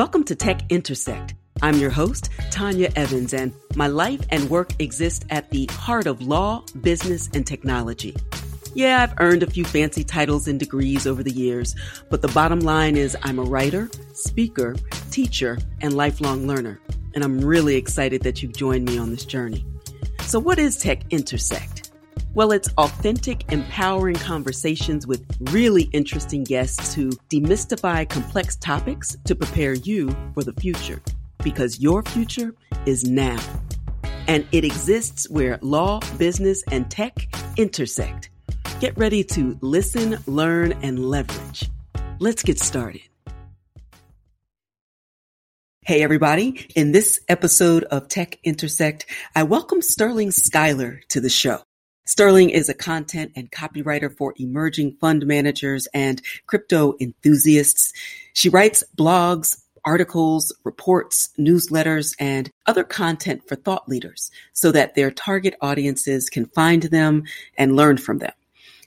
Welcome to Tech Intersect. I'm your host, Tanya Evans, and my life and work exist at the heart of law, business, and technology. Yeah, I've earned a few fancy titles and degrees over the years, but the bottom line is I'm a writer, speaker, teacher, and lifelong learner. And I'm really excited that you've joined me on this journey. So, what is Tech Intersect? Well, it's authentic, empowering conversations with really interesting guests who demystify complex topics to prepare you for the future. Because your future is now. And it exists where law, business, and tech intersect. Get ready to listen, learn, and leverage. Let's get started. Hey, everybody. In this episode of Tech Intersect, I welcome Sterling Schuyler to the show. Sterling is a content and copywriter for emerging fund managers and crypto enthusiasts. She writes blogs, articles, reports, newsletters, and other content for thought leaders so that their target audiences can find them and learn from them.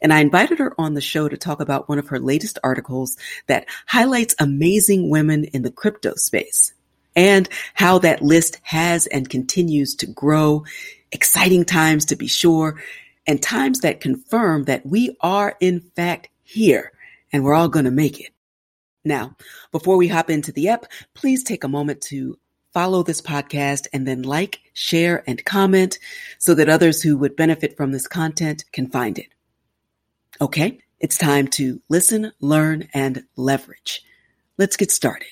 And I invited her on the show to talk about one of her latest articles that highlights amazing women in the crypto space and how that list has and continues to grow. Exciting times to be sure, and times that confirm that we are in fact here and we're all going to make it. Now, before we hop into the ep, please take a moment to follow this podcast and then like, share, and comment so that others who would benefit from this content can find it. Okay, it's time to listen, learn, and leverage. Let's get started.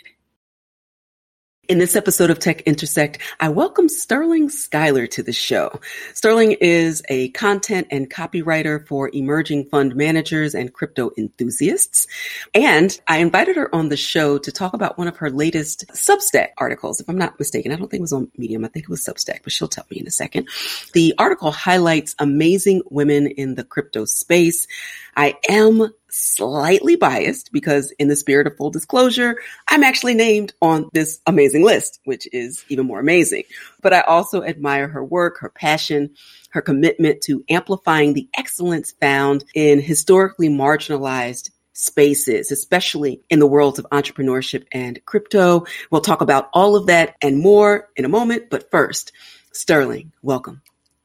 In this episode of Tech Intersect, I welcome Sterling Schuyler to the show. Sterling is a content and copywriter for emerging fund managers and crypto enthusiasts. And I invited her on the show to talk about one of her latest Substack articles. If I'm not mistaken, I don't think it was on Medium. I think it was Substack, but she'll tell me in a second. The article highlights amazing women in the crypto space. I am slightly biased because in the spirit of full disclosure, I'm actually named on this amazing list, which is even more amazing. But I also admire her work, her passion, her commitment to amplifying the excellence found in historically marginalized spaces, especially in the worlds of entrepreneurship and crypto. We'll talk about all of that and more in a moment. But first, Sterling, welcome.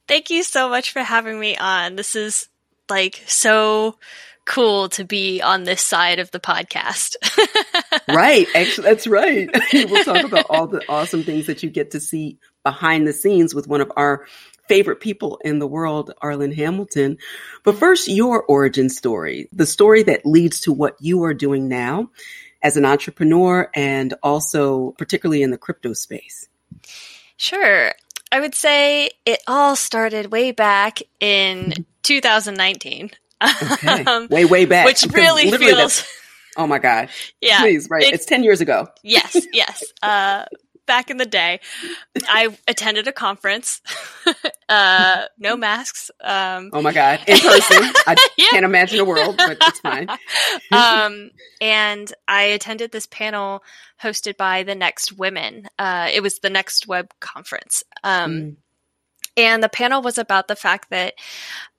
Thank you so much for having me on. This is like so cool to be on this side of the podcast. right. Actually, that's right. we'll talk about all the awesome things that you get to see behind the scenes with one of our favorite people in the world, Arlan Hamilton. But first, your origin story, the story that leads to what you are doing now as an entrepreneur and also particularly in the crypto space. Sure. I would say it all started way back in 2019. Okay. um, way, way back. Which really feels. Oh my God. Yeah. Please, right. It's, it's 10 years ago. Yes, yes. Uh, back in the day, I attended a conference. uh, no masks. Um, oh my God. In person. I yeah. can't imagine a world, but it's fine. um, and I attended this panel hosted by the Next Women. Uh, it was the Next Web conference. Um, mm. And the panel was about the fact that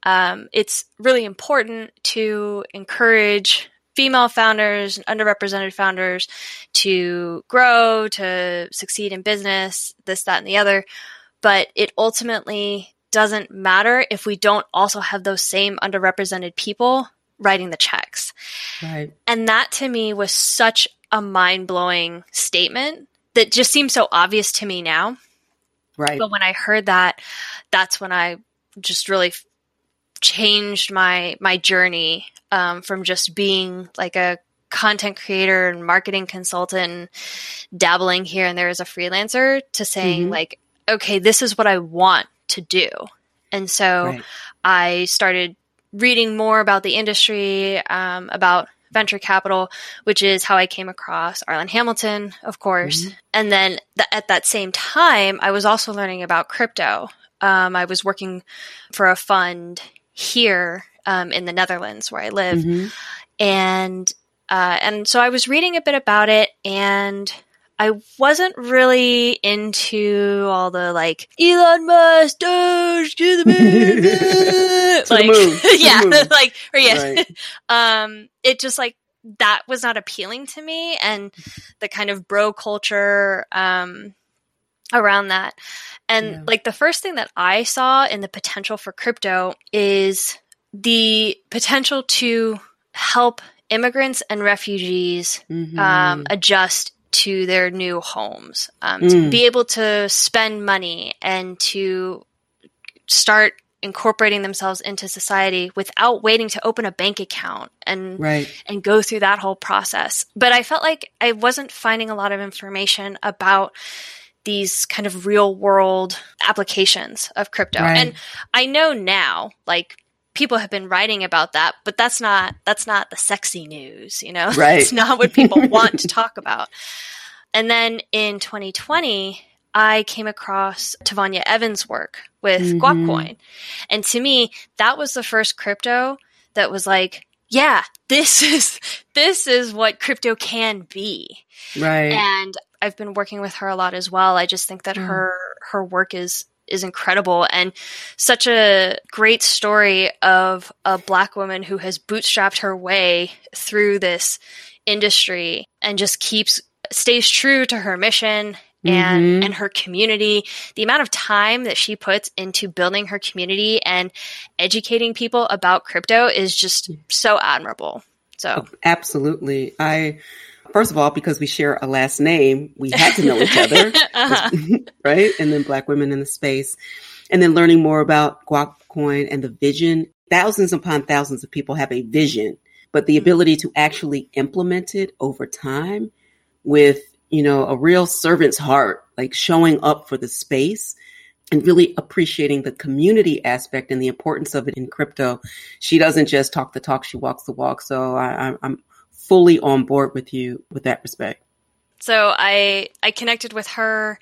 um, it's really important to encourage female founders and underrepresented founders to grow, to succeed in business, this, that, and the other. But it ultimately doesn't matter if we don't also have those same underrepresented people writing the checks. Right. And that to me was such a mind blowing statement that just seems so obvious to me now. Right. But when I heard that, that's when I just really changed my my journey um, from just being like a content creator and marketing consultant, dabbling here and there as a freelancer, to saying mm-hmm. like, okay, this is what I want to do. And so right. I started reading more about the industry, um, about venture capital, which is how I came across Arlan Hamilton, of course. Mm-hmm. And then th- at that same time, I was also learning about crypto. Um, I was working for a fund here um, in the Netherlands where I live, mm-hmm. and uh, and so I was reading a bit about it, and I wasn't really into all the like Elon Musk, Doge, to the moon, like the moon. yeah, like or yeah, right. um, it just like that was not appealing to me and the kind of bro culture um, around that. And yeah. like the first thing that I saw in the potential for crypto is the potential to help immigrants and refugees mm-hmm. um, adjust to their new homes, um, mm. to be able to spend money and to start incorporating themselves into society without waiting to open a bank account and right. and go through that whole process. But I felt like I wasn't finding a lot of information about these kind of real world applications of crypto. Right. And I know now, like people have been writing about that, but that's not that's not the sexy news, you know? Right. it's not what people want to talk about. And then in 2020, I came across Tavonia Evans' work with mm-hmm. Guapcoin. And to me, that was the first crypto that was like, yeah, this is this is what crypto can be. Right. And I've been working with her a lot as well. I just think that mm. her her work is is incredible. And such a great story of a black woman who has bootstrapped her way through this industry and just keeps stays true to her mission and mm-hmm. and her community. The amount of time that she puts into building her community and educating people about crypto is just so admirable. So absolutely. I first of all, because we share a last name, we had to know each other, uh-huh. right? And then Black women in the space. And then learning more about Guapcoin and the vision. Thousands upon thousands of people have a vision, but the mm-hmm. ability to actually implement it over time with, you know, a real servant's heart, like showing up for the space and really appreciating the community aspect and the importance of it in crypto. She doesn't just talk the talk, she walks the walk. So I, am fully on board with you with that respect. So I I connected with her,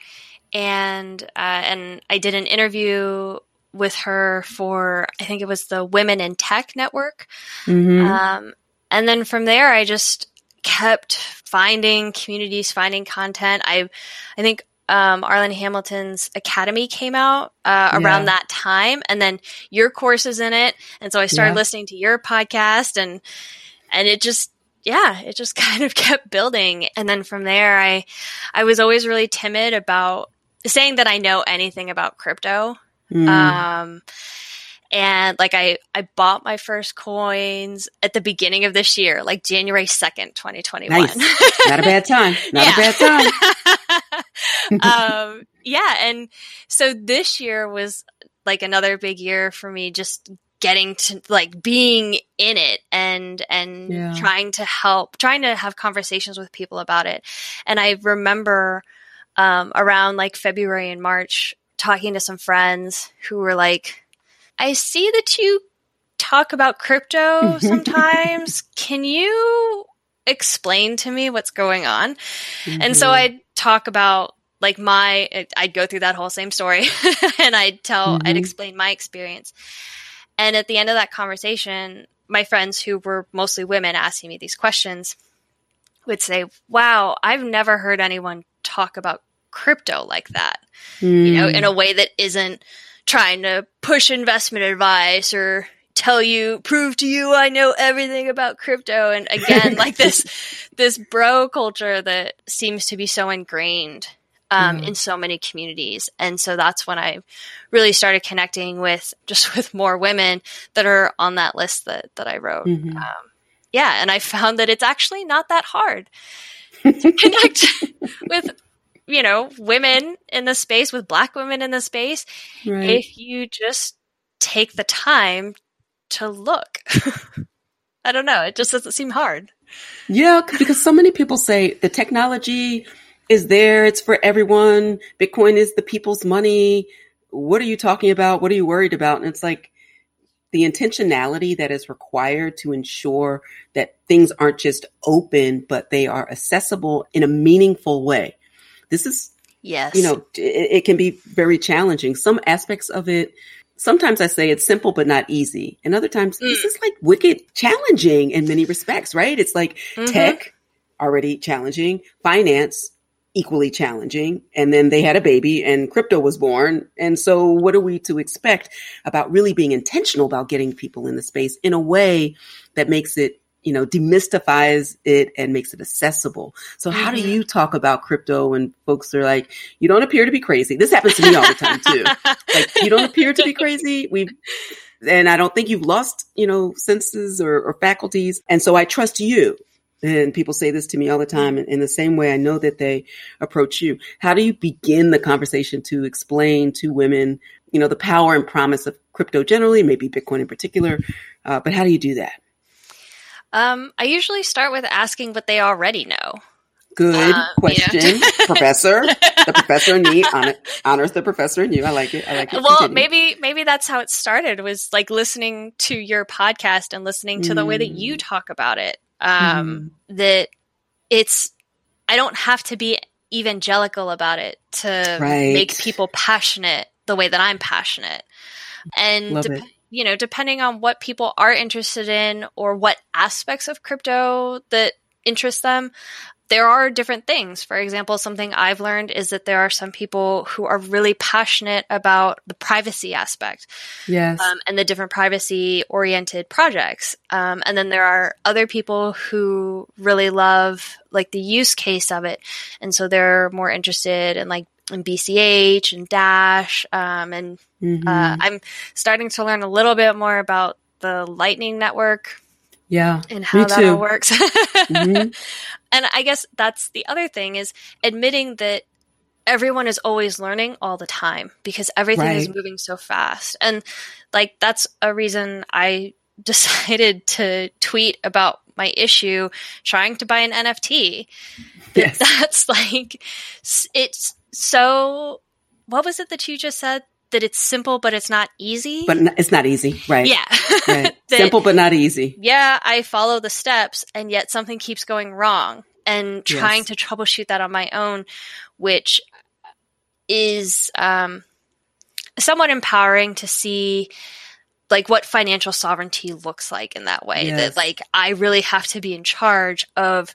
and uh, and I did an interview with her for I think it was the Women in Tech Network, mm-hmm. um, and then from there I just kept finding communities, finding content. I I think um, Arlan Hamilton's Academy came out uh, around yeah. that time, and then your course is in it, and so I started yeah. listening to your podcast, and and it just yeah, it just kind of kept building. And then from there, I, I was always really timid about saying that I know anything about crypto. Mm. Um, and like I, I bought my first coins at the beginning of this year, like January 2nd, 2021. Nice. Not a bad time. Not a bad time. um, yeah. And so this year was like another big year for me, just getting to like being in it and and yeah. trying to help trying to have conversations with people about it and i remember um, around like february and march talking to some friends who were like i see that you talk about crypto sometimes can you explain to me what's going on mm-hmm. and so mm-hmm. i'd talk about like my i'd go through that whole same story and i'd tell mm-hmm. i'd explain my experience and at the end of that conversation, my friends who were mostly women asking me these questions would say, Wow, I've never heard anyone talk about crypto like that, mm. you know, in a hmm. way that isn't trying to push investment advice or tell you, prove to you I know everything about crypto. And again, like this, this bro culture that seems to be so ingrained um, mm-hmm. in so many communities. And so that's when I really started connecting with just with more women that are on that list that, that I wrote. Mm-hmm. Um, yeah. And I found that it's actually not that hard to connect with, you know, women in the space, with black women in the space, right. if you just take the time to look. I don't know. It just doesn't seem hard. Yeah, because so many people say the technology is there. It's for everyone. Bitcoin is the people's money. What are you talking about? What are you worried about? And it's like the intentionality that is required to ensure that things aren't just open, but they are accessible in a meaningful way. This is, yes, you know, it, it can be very challenging. Some aspects of it sometimes I say it's simple but not easy. And other times mm. this is like wicked challenging in many respects, right? It's like mm-hmm. tech already challenging, finance equally challenging. And then they had a baby and crypto was born. And so what are we to expect about really being intentional about getting people in the space in a way that makes it you know, demystifies it and makes it accessible. So how do mm-hmm. you talk about crypto when folks are like, you don't appear to be crazy? This happens to me all the time too. like you don't appear to be crazy. We've and I don't think you've lost, you know, senses or, or faculties. And so I trust you. And people say this to me all the time. In the same way, I know that they approach you. How do you begin the conversation to explain to women, you know, the power and promise of crypto generally, maybe Bitcoin in particular? Uh, but how do you do that? Um, I usually start with asking what they already know. Good um, question, you know. professor. The professor in me honor, honors the professor in you. I like it. I like it. Well, Continue. maybe maybe that's how it started. Was like listening to your podcast and listening to mm. the way that you mm. talk about it. Um, mm. That it's I don't have to be evangelical about it to right. make people passionate the way that I'm passionate. And de- you know, depending on what people are interested in or what aspects of crypto that interest them, there are different things. For example, something I've learned is that there are some people who are really passionate about the privacy aspect. Yes. Um, and the different privacy oriented projects. Um, and then there are other people who really love like the use case of it. And so they're more interested in like and BCH and Dash. Um, and mm-hmm. uh, I'm starting to learn a little bit more about the Lightning Network. Yeah. And how that all works. mm-hmm. And I guess that's the other thing is admitting that everyone is always learning all the time because everything right. is moving so fast. And like that's a reason I decided to tweet about my issue trying to buy an NFT. Yes. That's like it's so, what was it that you just said? That it's simple, but it's not easy. But it's not easy, right? Yeah, right. that, simple but not easy. Yeah, I follow the steps, and yet something keeps going wrong, and trying yes. to troubleshoot that on my own, which is um, somewhat empowering to see like what financial sovereignty looks like in that way yes. that like i really have to be in charge of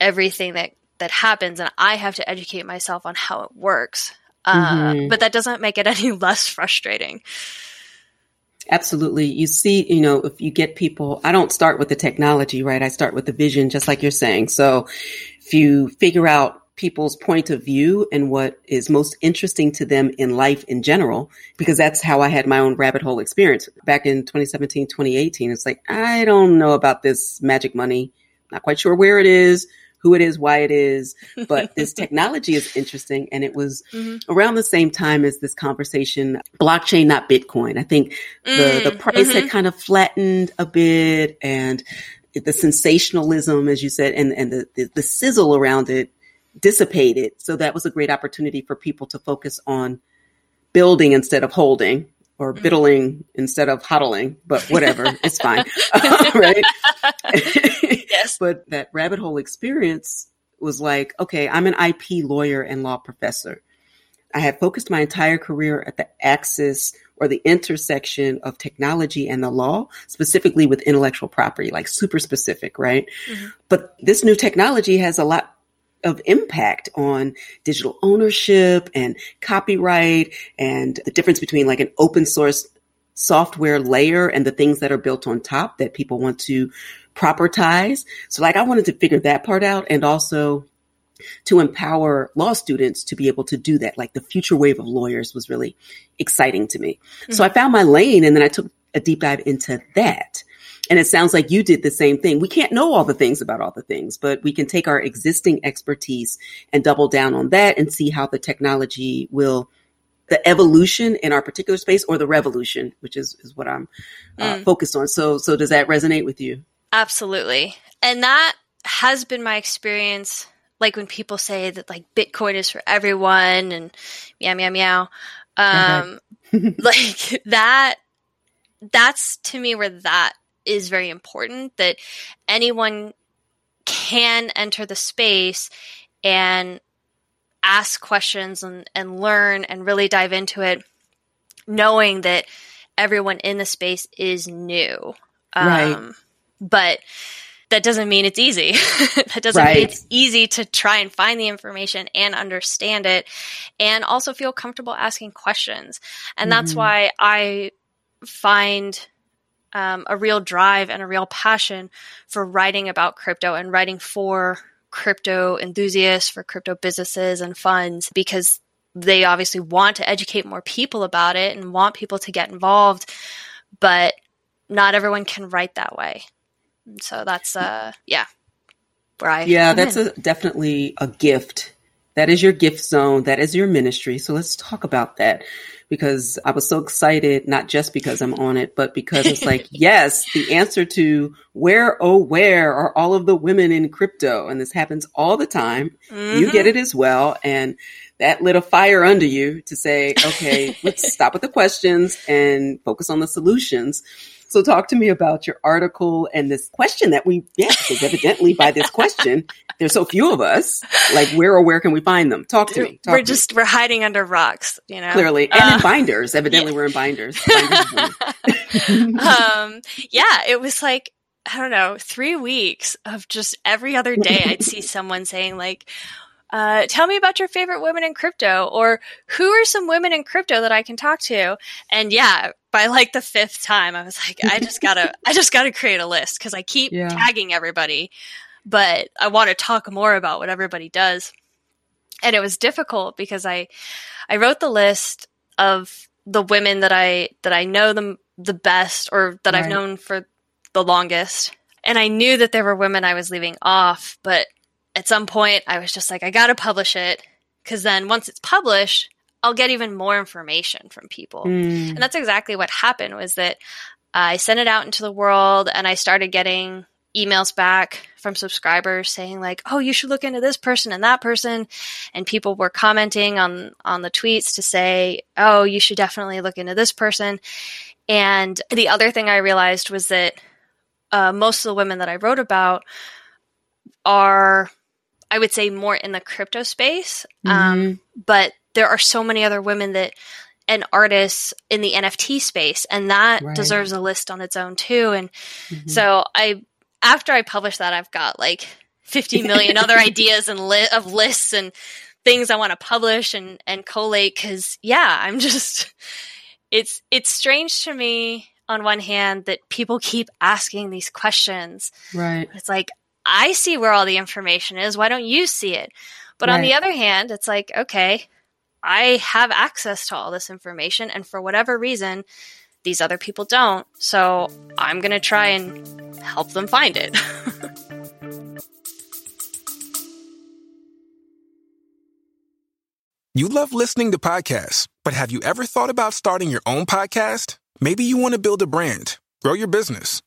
everything that that happens and I have to educate myself on how it works. Uh, mm-hmm. But that doesn't make it any less frustrating. Absolutely. You see, you know, if you get people, I don't start with the technology, right? I start with the vision, just like you're saying. So if you figure out people's point of view and what is most interesting to them in life in general, because that's how I had my own rabbit hole experience back in 2017, 2018. It's like, I don't know about this magic money. Not quite sure where it is who it is, why it is. But this technology is interesting. And it was mm-hmm. around the same time as this conversation, blockchain, not Bitcoin. I think the, the mm, price mm-hmm. had kind of flattened a bit and the sensationalism, as you said, and, and the, the, the sizzle around it dissipated. So that was a great opportunity for people to focus on building instead of holding or BUIDLing instead of HODLing, but whatever, it's fine. right? yes. but that rabbit hole experience was like, okay, I'm an IP lawyer and law professor. I had focused my entire career at the axis or the intersection of technology and the law, specifically with intellectual property, like super specific, right? Mm-hmm. But this new technology has a lot of impact on digital ownership and copyright and the difference between like an open source software layer and the things that are built on top that people want to propertize. So like I wanted to figure that part out and also to empower law students to be able to do that. Like the future wave of lawyers was really exciting to me. Mm-hmm. So I found my lane and then I took a deep dive into that. And it sounds like you did the same thing. We can't know all the things about all the things, but we can take our existing expertise and double down on that and see how the technology will the evolution in our particular space or the revolution, which is, is what I'm uh, mm. focused on. So, so does that resonate with you? Absolutely. And that has been my experience. Like when people say that like Bitcoin is for everyone and meow, meow, meow. Um, like that, that's to me where that is very important that anyone can enter the space and ask questions and, and learn and really dive into it, knowing that everyone in the space is new. Right. Um, but that doesn't mean it's easy. that doesn't right. mean it's easy to try and find the information and understand it and also feel comfortable asking questions. And that's mm-hmm. why I find um, a real drive and a real passion for writing about crypto and writing for crypto enthusiasts, for crypto businesses and funds, because they obviously want to educate more people about it and want people to get involved, but not everyone can write that way. So that's uh yeah, where I Yeah, that's a, definitely a gift. That is your gift zone. That is your ministry. So let's talk about that because I was so excited, not just because I'm on it, but because it's like, yes, the answer to where, oh, where are all of the women in crypto? And this happens all the time. Mm-hmm. You get mm-hmm. it as well. And that lit a fire under you to say, okay, let's stop with the questions and focus on the solutions. So talk to me about your article and this question that we, yeah, because evidently by this question, there's so few of us. Like where or where can we find them? Talk to me. Talk we're to just, me. we're hiding under rocks, you know? Clearly. And uh, in binders. Evidently yeah. we're in binders. um, yeah, it was like, I don't know, three weeks of just every other day I'd see someone saying like, uh, tell me about your favorite women in crypto or who are some women in crypto that I can talk to? And yeah, by like the fifth time, I was like, I just gotta, I just gotta create a list because I keep yeah. tagging everybody, but I want to talk more about what everybody does. And it was difficult because I, I wrote the list of the women that I, that I know them the best or that right. I've known for the longest. And I knew that there were women I was leaving off, but at some point I was just like, I got to publish it because then once it's published, I'll get even more information from people. Mm. And that's exactly what happened was that I sent it out into the world and I started getting emails back from subscribers saying like, "Oh, you should look into this person and that person." And people were commenting on on the tweets to say, "Oh, you should definitely look into this person." And the other thing I realized was that uh, most of the women that I wrote about are I would say more in the crypto space. Um, mm-hmm. Um, but there are so many other women that and artists in the NFT space, and that right. deserves a list on its own too. And mm-hmm. so I, after I publish that, I've got like 50 million other ideas and li- of lists and things I want to publish and and collate. Because yeah, I'm just it's it's strange to me on one hand that people keep asking these questions. Right. It's like I see where all the information is. Why don't you see it? But right. on the other hand, it's like, okay, I have access to all this information. And for whatever reason, these other people don't. So I'm going to try and help them find it. you love listening to podcasts, but have you ever thought about starting your own podcast? Maybe you want to build a brand, grow your business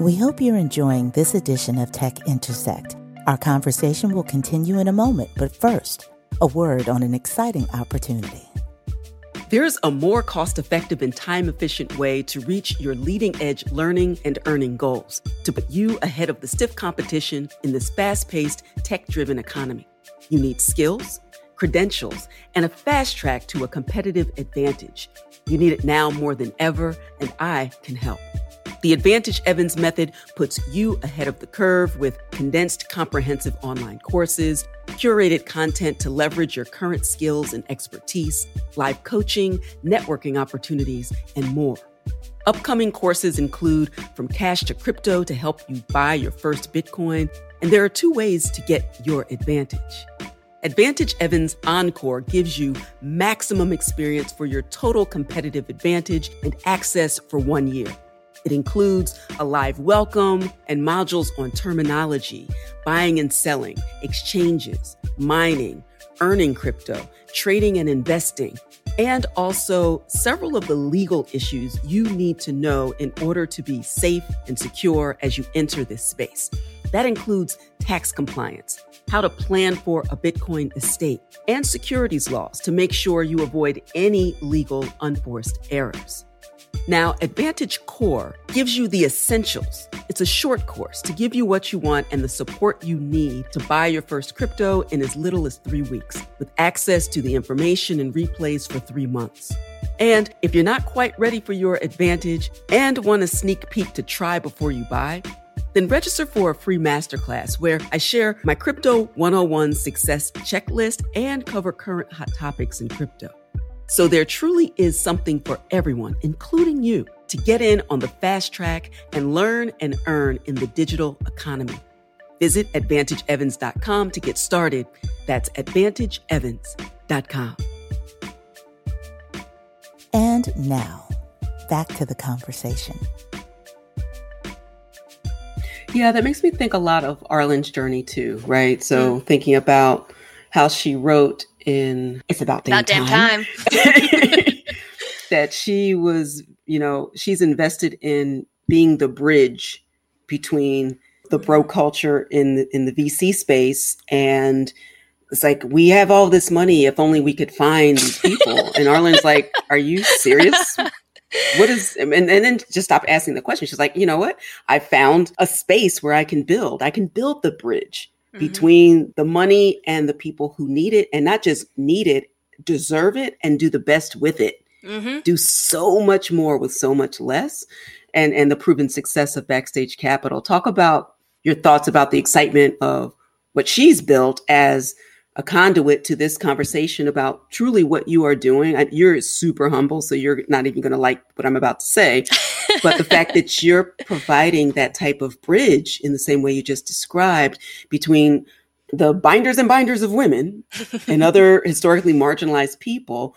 We hope you're enjoying this edition of Tech Intersect. Our conversation will continue in a moment, but first, a word on an exciting opportunity. There's a more cost effective and time efficient way to reach your leading edge learning and earning goals to put you ahead of the stiff competition in this fast paced, tech driven economy. You need skills, credentials, and a fast track to a competitive advantage. You need it now more than ever, and I can help. The Advantage Evans method puts you ahead of the curve with condensed, comprehensive online courses, curated content to leverage your current skills and expertise, live coaching, networking opportunities, and more. Upcoming courses include From Cash to Crypto to help you buy your first Bitcoin, and there are two ways to get your advantage. Advantage Evans Encore gives you maximum experience for your total competitive advantage and access for one year. It includes a live welcome and modules on terminology, buying and selling, exchanges, mining, earning crypto, trading and investing, and also several of the legal issues you need to know in order to be safe and secure as you enter this space. That includes tax compliance, how to plan for a Bitcoin estate, and securities laws to make sure you avoid any legal unforced errors. Now, Advantage Core gives you the essentials. It's a short course to give you what you want and the support you need to buy your first crypto in as little as three weeks, with access to the information and replays for three months. And if you're not quite ready for your advantage and want a sneak peek to try before you buy, then register for a free masterclass where I share my Crypto 101 success checklist and cover current hot topics in crypto. So there truly is something for everyone, including you, to get in on the fast track and learn and earn in the digital economy. Visit AdvantageEvans.com to get started. That's AdvantageEvans.com. And now, back to the conversation. Yeah, that makes me think a lot of Arlan's journey too, right? So mm. thinking about how she wrote in It's About Damn About Damn Time, that she was, you know, she's invested in being the bridge between the bro culture in the, in the VC space and it's like we have all this money if only we could find these people and arlan's like are you serious what is and, and then just stop asking the question. She's like you know what? I found a space where i can build. I can build the bridge mm-hmm. between the money and the people who need it and not just need it deserve it and do the best with it. Mm-hmm. do so much more with so much less. And and the proven success of backstage capital. Talk about your thoughts about the excitement of what she's built as a conduit to this conversation about truly what you are doing. I, you're super humble, so you're not even going to like what I'm about to say. but the fact that you're providing that type of bridge in the same way you just described between the binders and binders of women and other historically marginalized people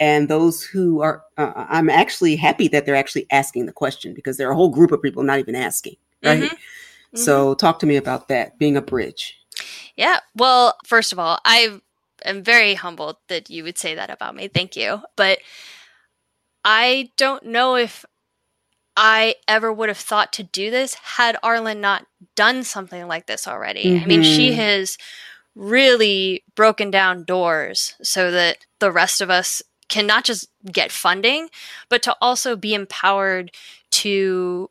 and those who are uh, i'm actually happy that they're actually asking the question because there are a whole group of people not even asking right mm-hmm. Mm-hmm. so talk to me about that being a bridge yeah. Well, first of all, I am very humbled that you would say that about me. Thank you. But I don't know if I ever would have thought to do this had Arlan not done something like this already. Mm-hmm. I mean, she mm-hmm. has really broken down doors so that the rest of us can not just get funding, but to also be empowered to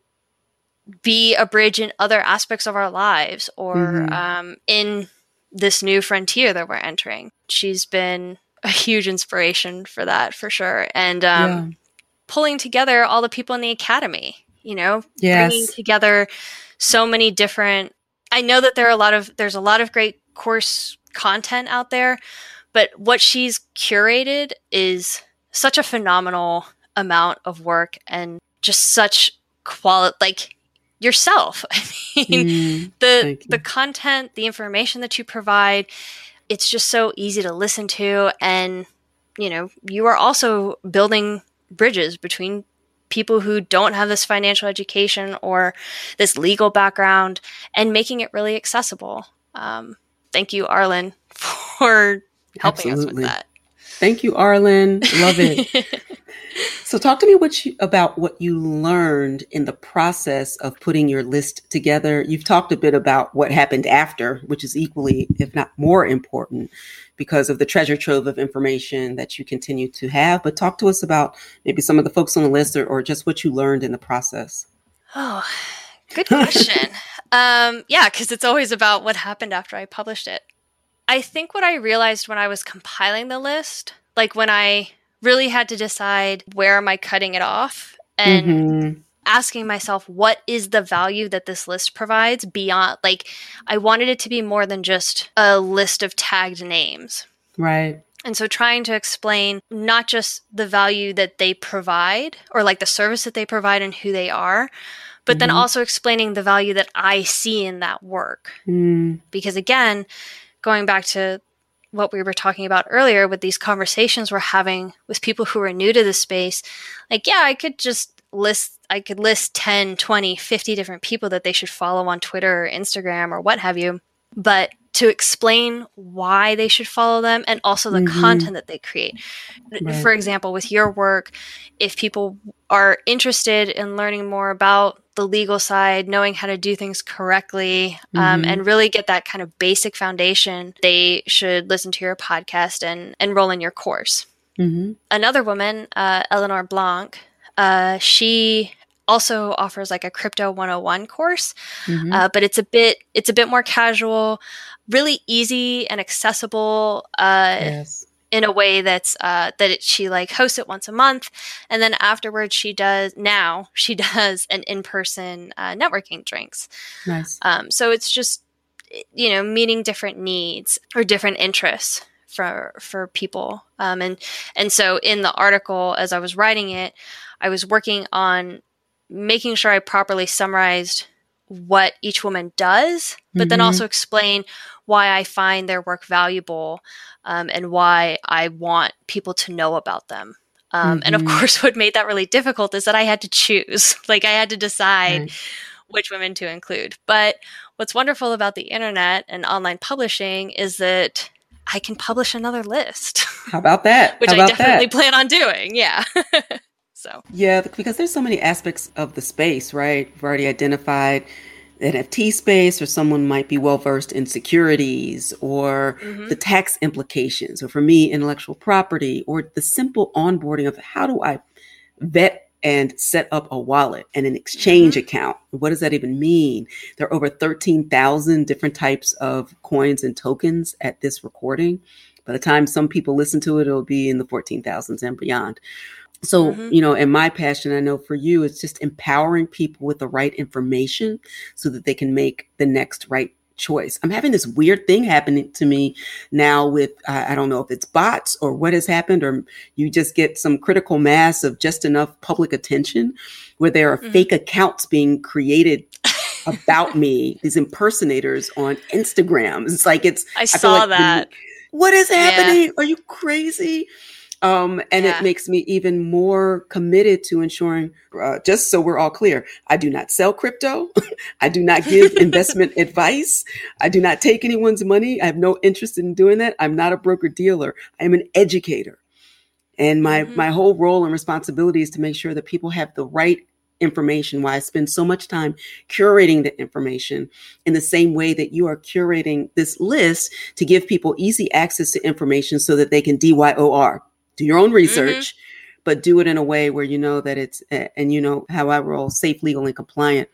be a bridge in other aspects of our lives or mm-hmm. um, in this new frontier that we're entering. She's been a huge inspiration for that for sure. And um, yeah. pulling together all the people in the academy, you know, yes. bringing together so many different. I know that there are a lot of there's a lot of great course content out there, but what she's curated is such a phenomenal amount of work and just such quality like yourself. I mean, mm, the the content, the information that you provide, it's just so easy to listen to and you know, you are also building bridges between people who don't have this financial education or this legal background and making it really accessible. Um, thank you, Arlan, for helping Absolutely. us with that. Thank you, Arlan. Love it. So, talk to me what you, about what you learned in the process of putting your list together. You've talked a bit about what happened after, which is equally, if not more important, because of the treasure trove of information that you continue to have. But talk to us about maybe some of the folks on the list or, or just what you learned in the process. Oh, good question. um, yeah, because it's always about what happened after I published it. I think what I realized when I was compiling the list, like when I really had to decide where am I cutting it off and mm-hmm. asking myself what is the value that this list provides beyond like I wanted it to be more than just a list of tagged names. Right. And so trying to explain not just the value that they provide or like the service that they provide and who they are, but mm-hmm. then also explaining the value that I see in that work. Mm. Because again, going back to what we were talking about earlier with these conversations we're having with people who are new to the space like yeah i could just list i could list 10 20 50 different people that they should follow on twitter or instagram or what have you. But to explain why they should follow them and also the mm-hmm. content that they create. Right. For example, with your work, if people are interested in learning more about the legal side, knowing how to do things correctly, um, mm-hmm. um, and really get that kind of basic foundation, they should listen to your podcast and enroll in your course. Mm-hmm. Another woman, uh, Eleanor Blanc, Uh, she also offers like a crypto 101 course mm-hmm. uh, but it's a bit it's a bit more casual really easy and accessible uh, yes. in a way that's uh, that it, she like hosts it once a month and then afterwards she does now she does an in-person uh, networking drinks nice um, so it's just you know meeting different needs or different interests for for people um, and and so in the article as i was writing it i was working on making sure I properly summarized what each woman does, but mm-hmm. then also explain why I find their work valuable um, and why I want people to know about them. Um, mm-hmm. And of mm-hmm. course, what made that really difficult is that I had to choose. like, I had to decide right. which women to include. But what's wonderful about the internet and online publishing is that I can publish another list. How about that? which I definitely that? plan on doing. Yeah. So yeah, because there's so many aspects of the space, right? We've already identified NFT space, or someone might be well versed in securities or mm-hmm. the tax implications, or for me, intellectual property, or the simple onboarding of how do I vet and set up a wallet and an exchange mm-hmm. account. What does that even mean? There are over 13,000 different types of coins and tokens at this recording. By the time some people listen to it, it'll be in the 14,000s and beyond. So, mm-hmm. you know, and my passion, I know for you, it's just empowering people with the right information so that they can make the next right choice. I'm having this weird thing happening to me now with, uh, I don't know if it's bots or what has happened, or you just get some critical mass of just enough public attention where there are mm-hmm. fake accounts being created about me, these impersonators on Instagram. It's like it's, I, I saw like that. what is happening? Yeah. Are you crazy? Um, and yeah. it makes me even more committed to ensuring, uh, just so we're all clear, I do not sell crypto. I do not give investment advice. I do not take anyone's money. I have no interest in doing that. I'm not a broker dealer. I am an educator. And my, mm-hmm. my whole role and responsibility is to make sure that people have the right information, why I spend so much time curating the information in the same way that you are curating this list to give people easy access to information so that they can DYOR, do your own mm-hmm. research, mm-hmm. but do it in a way where you know that it's, and you know how I roll safe, legal, and compliant.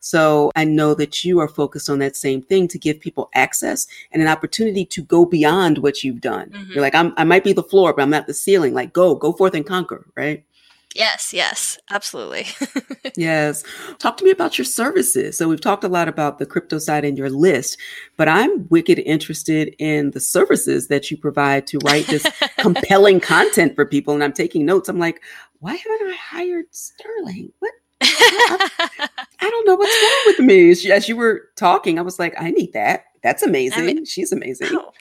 So I know that you are focused on that same thing to give people access and an opportunity to go beyond what you've done. Mm-hmm. You're like, I'm, I might be the floor, but I'm not the ceiling. Like, go, go forth and conquer, right? Yes, yes, absolutely. yes. Talk to me about your services. So we've talked a lot about the crypto side in your list, but I'm wicked interested in the services that you provide to write this compelling content for people. And I'm taking notes. I'm like, why haven't I hired Sterling? What? I, I don't know what's wrong with me. As you were talking, I was like, I need that. That's amazing. I mean, She's amazing. Oh,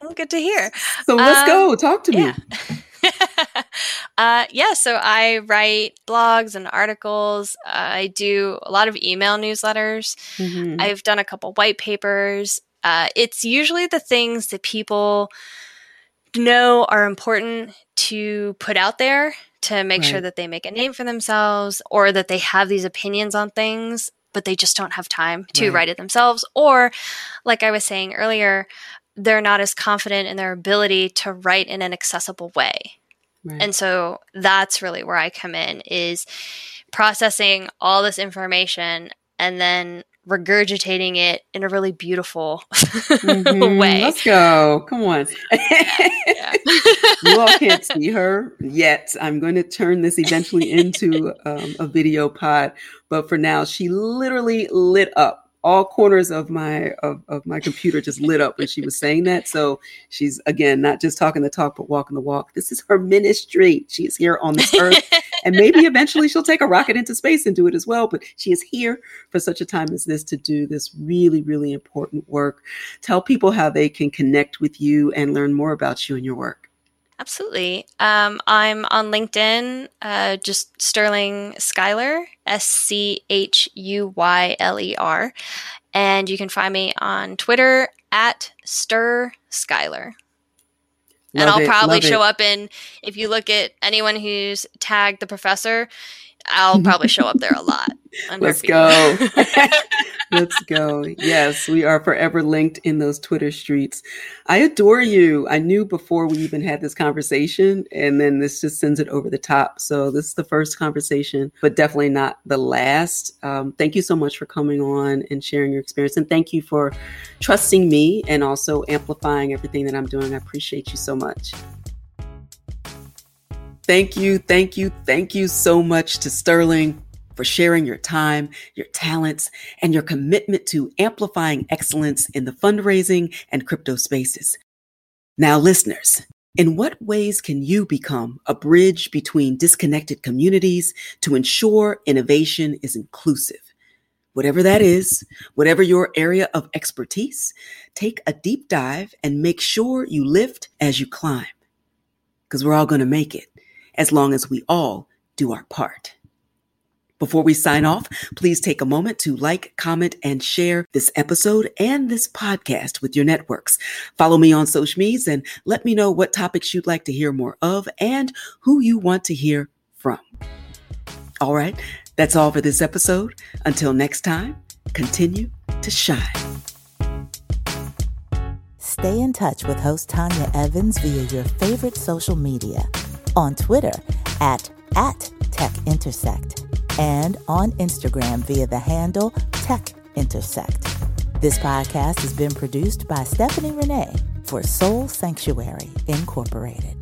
well, good to hear. So let's um, go. Talk to yeah. me. uh, yeah, so I write blogs and articles. Uh, I do a lot of email newsletters. Mm-hmm. I've done a couple white papers. Uh, it's usually the things that people know are important to put out there to make right. sure that they make a name for themselves or that they have these opinions on things but they just don't have time to right. write it themselves or like i was saying earlier they're not as confident in their ability to write in an accessible way. Right. And so that's really where I come in is processing all this information and then regurgitating it in a really beautiful mm-hmm. way. Let's go. Come on. yeah. you all can't see her yet. I'm going to turn this eventually into um, a video pod. But for now, she literally lit up all corners of my of, of my computer just lit up when she was saying that. So she's again not just talking the talk, but walking the walk. This is her ministry. She is here on this earth. and maybe eventually she'll take a rocket into space and do it as well. But she is here for such a time as this to do this really, really important work. Tell people how they can connect with you and learn more about you and your work. Absolutely. Um, I'm on LinkedIn, uh, just Sterling Schuyler, S C H U Y L E R. And you can find me on Twitter at Stir Schuyler. and I'll it, probably show it. up in, if you look at anyone who's tagged the professor, I'll probably show up there a lot. Let's go. Let's go. Yes, we are forever linked in those Twitter streets. I adore you. I knew before we even had this conversation, and then this just sends it over the top. So, this is the first conversation, but definitely not the last. Um, thank you so much for coming on and sharing your experience. And thank you for trusting me and also amplifying everything that I'm doing. I appreciate you so much. Thank you, thank you, thank you so much to Sterling for sharing your time, your talents, and your commitment to amplifying excellence in the fundraising and crypto spaces. Now, listeners, in what ways can you become a bridge between disconnected communities to ensure innovation is inclusive? Whatever that is, whatever your area of expertise, take a deep dive and make sure you lift as you climb. Because we're all going to make it as long as we all do our part. Before we sign off, please take a moment to like, comment, and share this episode and this podcast with your networks. Follow me on social medias and let me know what topics you'd like to hear more of and who you want to hear from. All right, that's all for this episode. Until next time, continue to shine. Stay in touch with host Tanya Evans via your favorite social media on Twitter at, at TechIntersect and on Instagram via the handle Tech Intersect. This podcast has been produced by Stephanie Renee for Soul Sanctuary Incorporated.